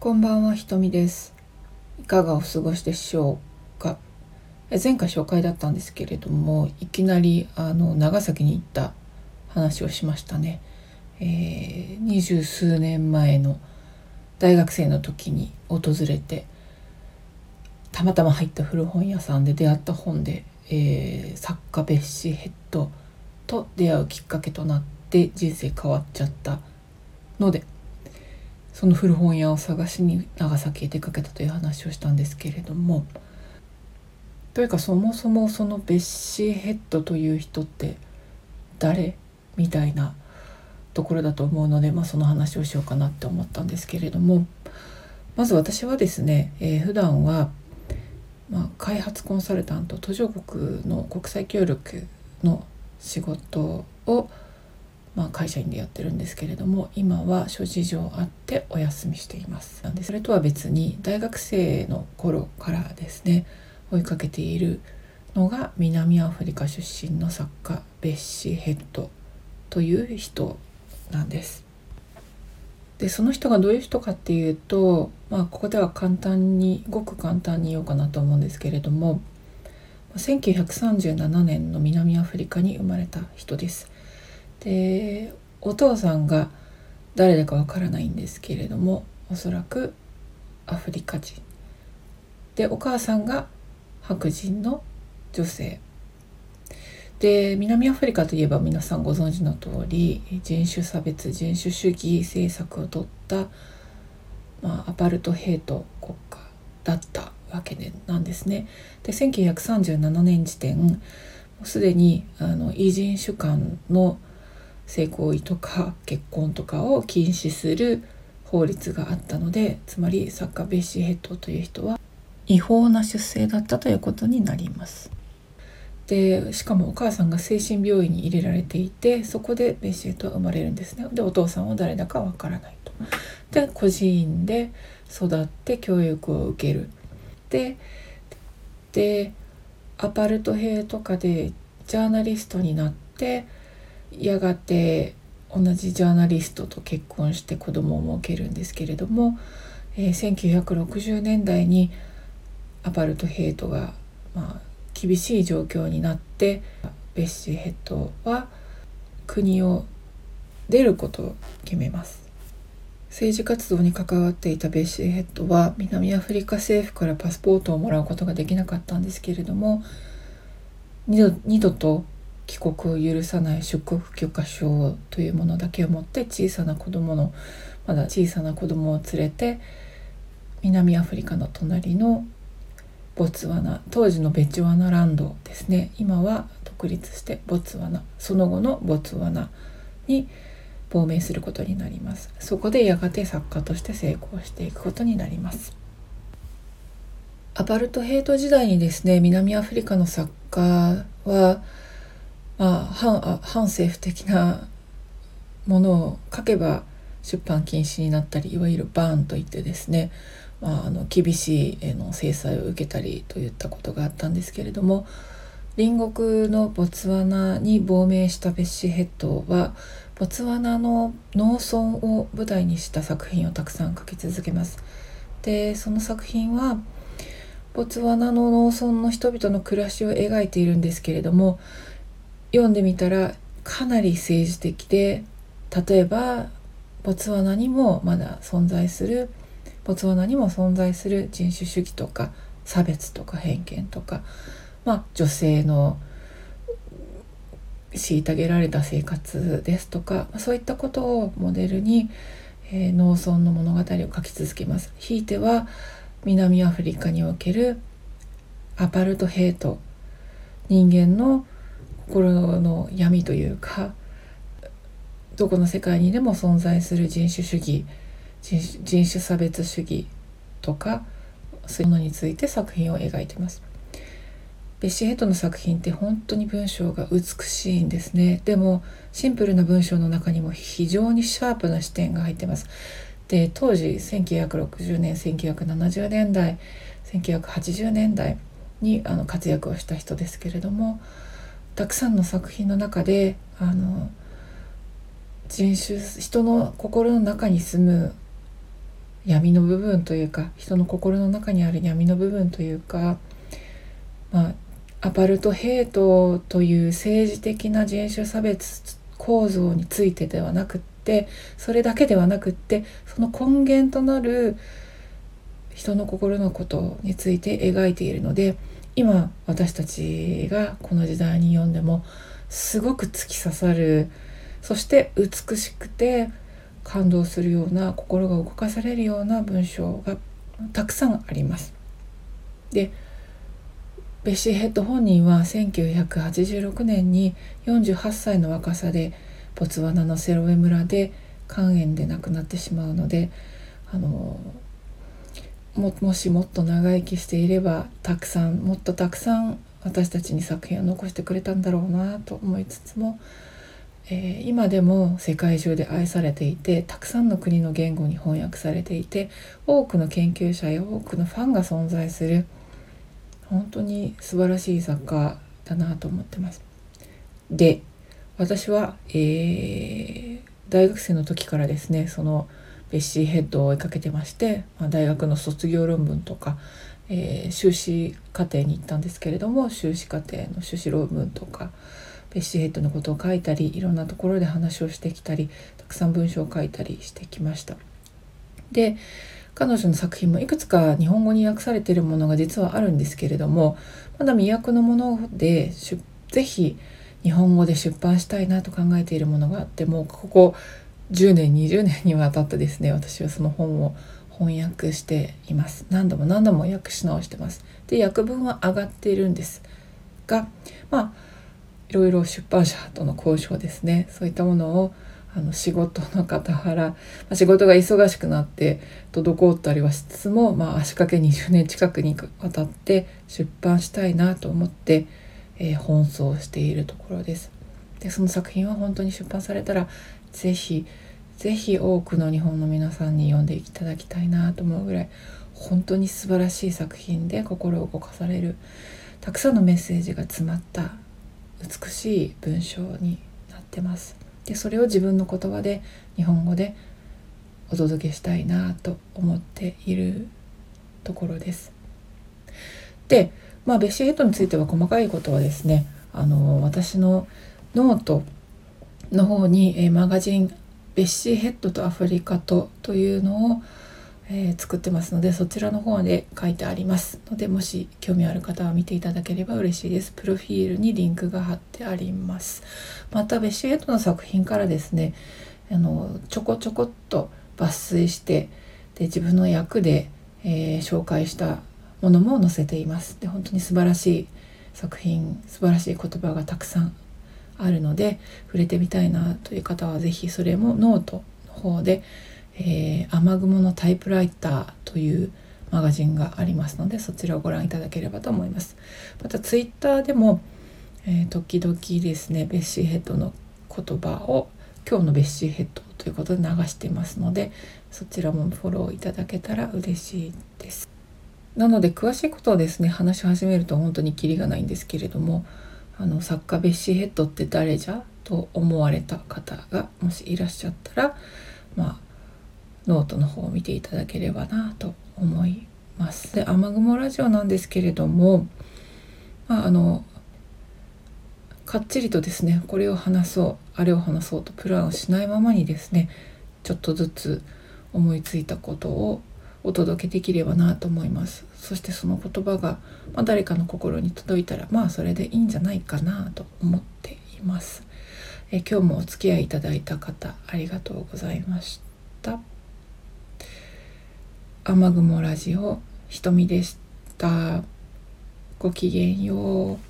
こんばんはひとみです。いかがお過ごしでしょうか。前回紹介だったんですけれどもいきなりあの長崎に行った話をしましたね。二十、数年前の大学生の時に訪れてたまたま入った古本屋さんで出会った本で、えー、作家ベッシーヘッドと出会うきっかけとなって人生変わっちゃったのでその古本屋を探しに長崎へ出かけたという話をしたんですけれどもというかそもそもそのベッシーヘッドという人って誰みたいなところだと思うので、まあ、その話をしようかなって思ったんですけれどもまず私はですね、えー、普段はまあ、開発コンサルタント途上国の国際協力の仕事を、まあ、会社員でやってるんですけれども今は諸事情あってお休みしていますなんでそれとは別に大学生の頃からですね追いかけているのが南アフリカ出身の作家ベッシー・ヘッドという人なんです。でその人がどういう人かっていうと、まあ、ここでは簡単にごく簡単に言おうかなと思うんですけれども1937年の南アフリカに生まれた人です。でお父さんが誰だかわからないんですけれどもおそらくアフリカ人でお母さんが白人の女性で南アフリカといえば皆さんご存知の通り人種差別人種主義政策をとった、まあ、アパルトヘイト国家だったわけでなんですね。で1937年時点すでにあの異人種間の性行為とか結婚とかを禁止する法律があったのでつまり作家ベッシー・ヘッドという人は違法な出生だったということになります。でしかもお母さんが精神病院に入れられていてそこでベッシーとは生まれるんですねでお父さんは誰だかわからないと。で孤児院で育って教育を受ける。ででアパルト兵とかでジャーナリストになってやがて同じジャーナリストと結婚して子供を設けるんですけれども、えー、1960年代にアパルトヘイトが、まあ、厳しい状況になってベッシーヘッドは国を出ることを決めます。政治活動に関わっていたベッシーヘッドは南アフリカ政府からパスポートをもらうことができなかったんですけれども二度二度と帰国を許さない出国許可証というものだけを持って小さな子供のまだ小さな子供を連れて南アフリカの隣のボツワナ当時のベチュワナランドですね。今は独立してボツワナその後のボツワナに亡命することになります。そこでやがて作家として成功していくことになります。アパルトヘイト時代にですね南アフリカの作家は、あ、反反政府的なものを書けば出版禁止になったりいわゆるバーンといってですねまあ、あの厳しいの制裁を受けたりといったことがあったんですけれども隣国のボツワナに亡命したベッシヘッドはボツワナの農村を舞台にした作品をたくさん書き続けます。でその作品はボツワナの農村の人々の暮らしを描いているんですけれども読んでみたらかなり政治的で例えばボツワナにもまだ存在するボツワナにも存在する人種主義とか差別とか偏見とか、まあ、女性の虐げられた生活ですとかそういったことをモデルに、えー、農村の物語を書き続けます。ひいては南アフリカにおけるアパルトヘイト人間の心の闇というかどこの世界にでも存在する人種主義人種差別主義とかそういうものについて作品を描いてます。ベッシーヘッドの作品って本当に文章が美しいんですね。でもシンプルな文章の中にも非常にシャープな視点が入ってます。で当時1960年1970年代1980年代にあの活躍をした人ですけれどもたくさんの作品の中であの人種人の心の中に住む闇の部分というか人の心の中にある闇の部分というか、まあ、アパルトヘイトという政治的な人種差別構造についてではなくってそれだけではなくってその根源となる人の心のことについて描いているので今私たちがこの時代に読んでもすごく突き刺さるそして美しくて感動するような心が動かされるような文章がたくさんあります。でベッシーヘッド本人は1986年に48歳の若さでボツワナのセロウェ村で肝炎で亡くなってしまうのであのももしもっと長生きしていればたくさんもっとたくさん私たちに作品を残してくれたんだろうなと思いつつも、えー、今でも世界中で愛されていてたくさんの国の言語に翻訳されていて多くの研究者や多くのファンが存在する本当に素晴らしい作家だなと思ってます。で私は、えー、大学生の時からですねそのベッシーヘッドを追いかけてまして、まあ、大学の卒業論文とか、えー、修士課程に行ったんですけれども修士課程の修士論文とかベッシーヘッドのことを書いたりいろんなところで話をしてきたりたくさん文章を書いたりしてきました。で彼女の作品もいくつか日本語に訳されているものが実はあるんですけれどもまだ未訳のものでぜひ日本語で出版したいなと考えているものがあってもここ10年20年にわたってですね私はその本を翻訳しています。何度も何度も訳し直してます。で訳文は上がっているんです。がまあいろいろ出版社との交渉ですね。そういったものをあの仕事の傍ら、まあ、仕事が忙しくなって滞ったりはしつつも、まあ、足掛け20年近くにわたって出版したいなと思って、えー、奔走しているところです。でその作品は本当に出版されたら是非是非多くの日本の皆さんに読んでいただきたいなと思うぐらい本当に素晴らしい作品で心を動かされるたくさんのメッセージが詰まった美しい文章になってます。でそれを自分の言葉で日本語でお届けしたいなと思っているところです。でまあベッシーヘッドについては細かいことはですねあの私のノートの方に、え、マガジン「ベッシーヘッドとアフリカと」というのを、えー、作ってますのでそちらの方で書いてあります。のでもし興味ある方は見ていただければ嬉しいです。プロフィールにリンクが貼ってあります。またベッシーヘッドの作品からですねあのちょこちょこっと抜粋してで自分の訳で、えー、紹介したものも載せています。で本当に素晴らしい作品素晴らしい言葉がたくさんあるので触れてみたいなという方は是非それもノートの方で、えー、雨雲のタイプライターというマガジンがありますのでそちらをご覧いただければと思います。またツイッターでも、えー、時々ですねベッシーヘッドの言葉を今日のベッシーヘッドということで流していますのでそちらもフォローいただけたら嬉しいです。なので詳しいことをですね話し始めると本当にキリがないんですけれどもあの作家ベッシーヘッドって誰じゃと思われた方がもしいらっしゃったらまあノートの方を見ていただければなと思います。で雨雲ラジオなんですけれどもまああのかっちりとですねこれを話そうあれを話そうとプランをしないままにですねちょっとずつ思いついたことをお届けできればなと思います。そしてその言葉が、まあ、誰かの心に届いたらまあそれでいいんじゃないかなと思っています。え今日もお付き合いいただいた方ありがとうございました。雨雲ラジオひとみでした。ごきげんよう。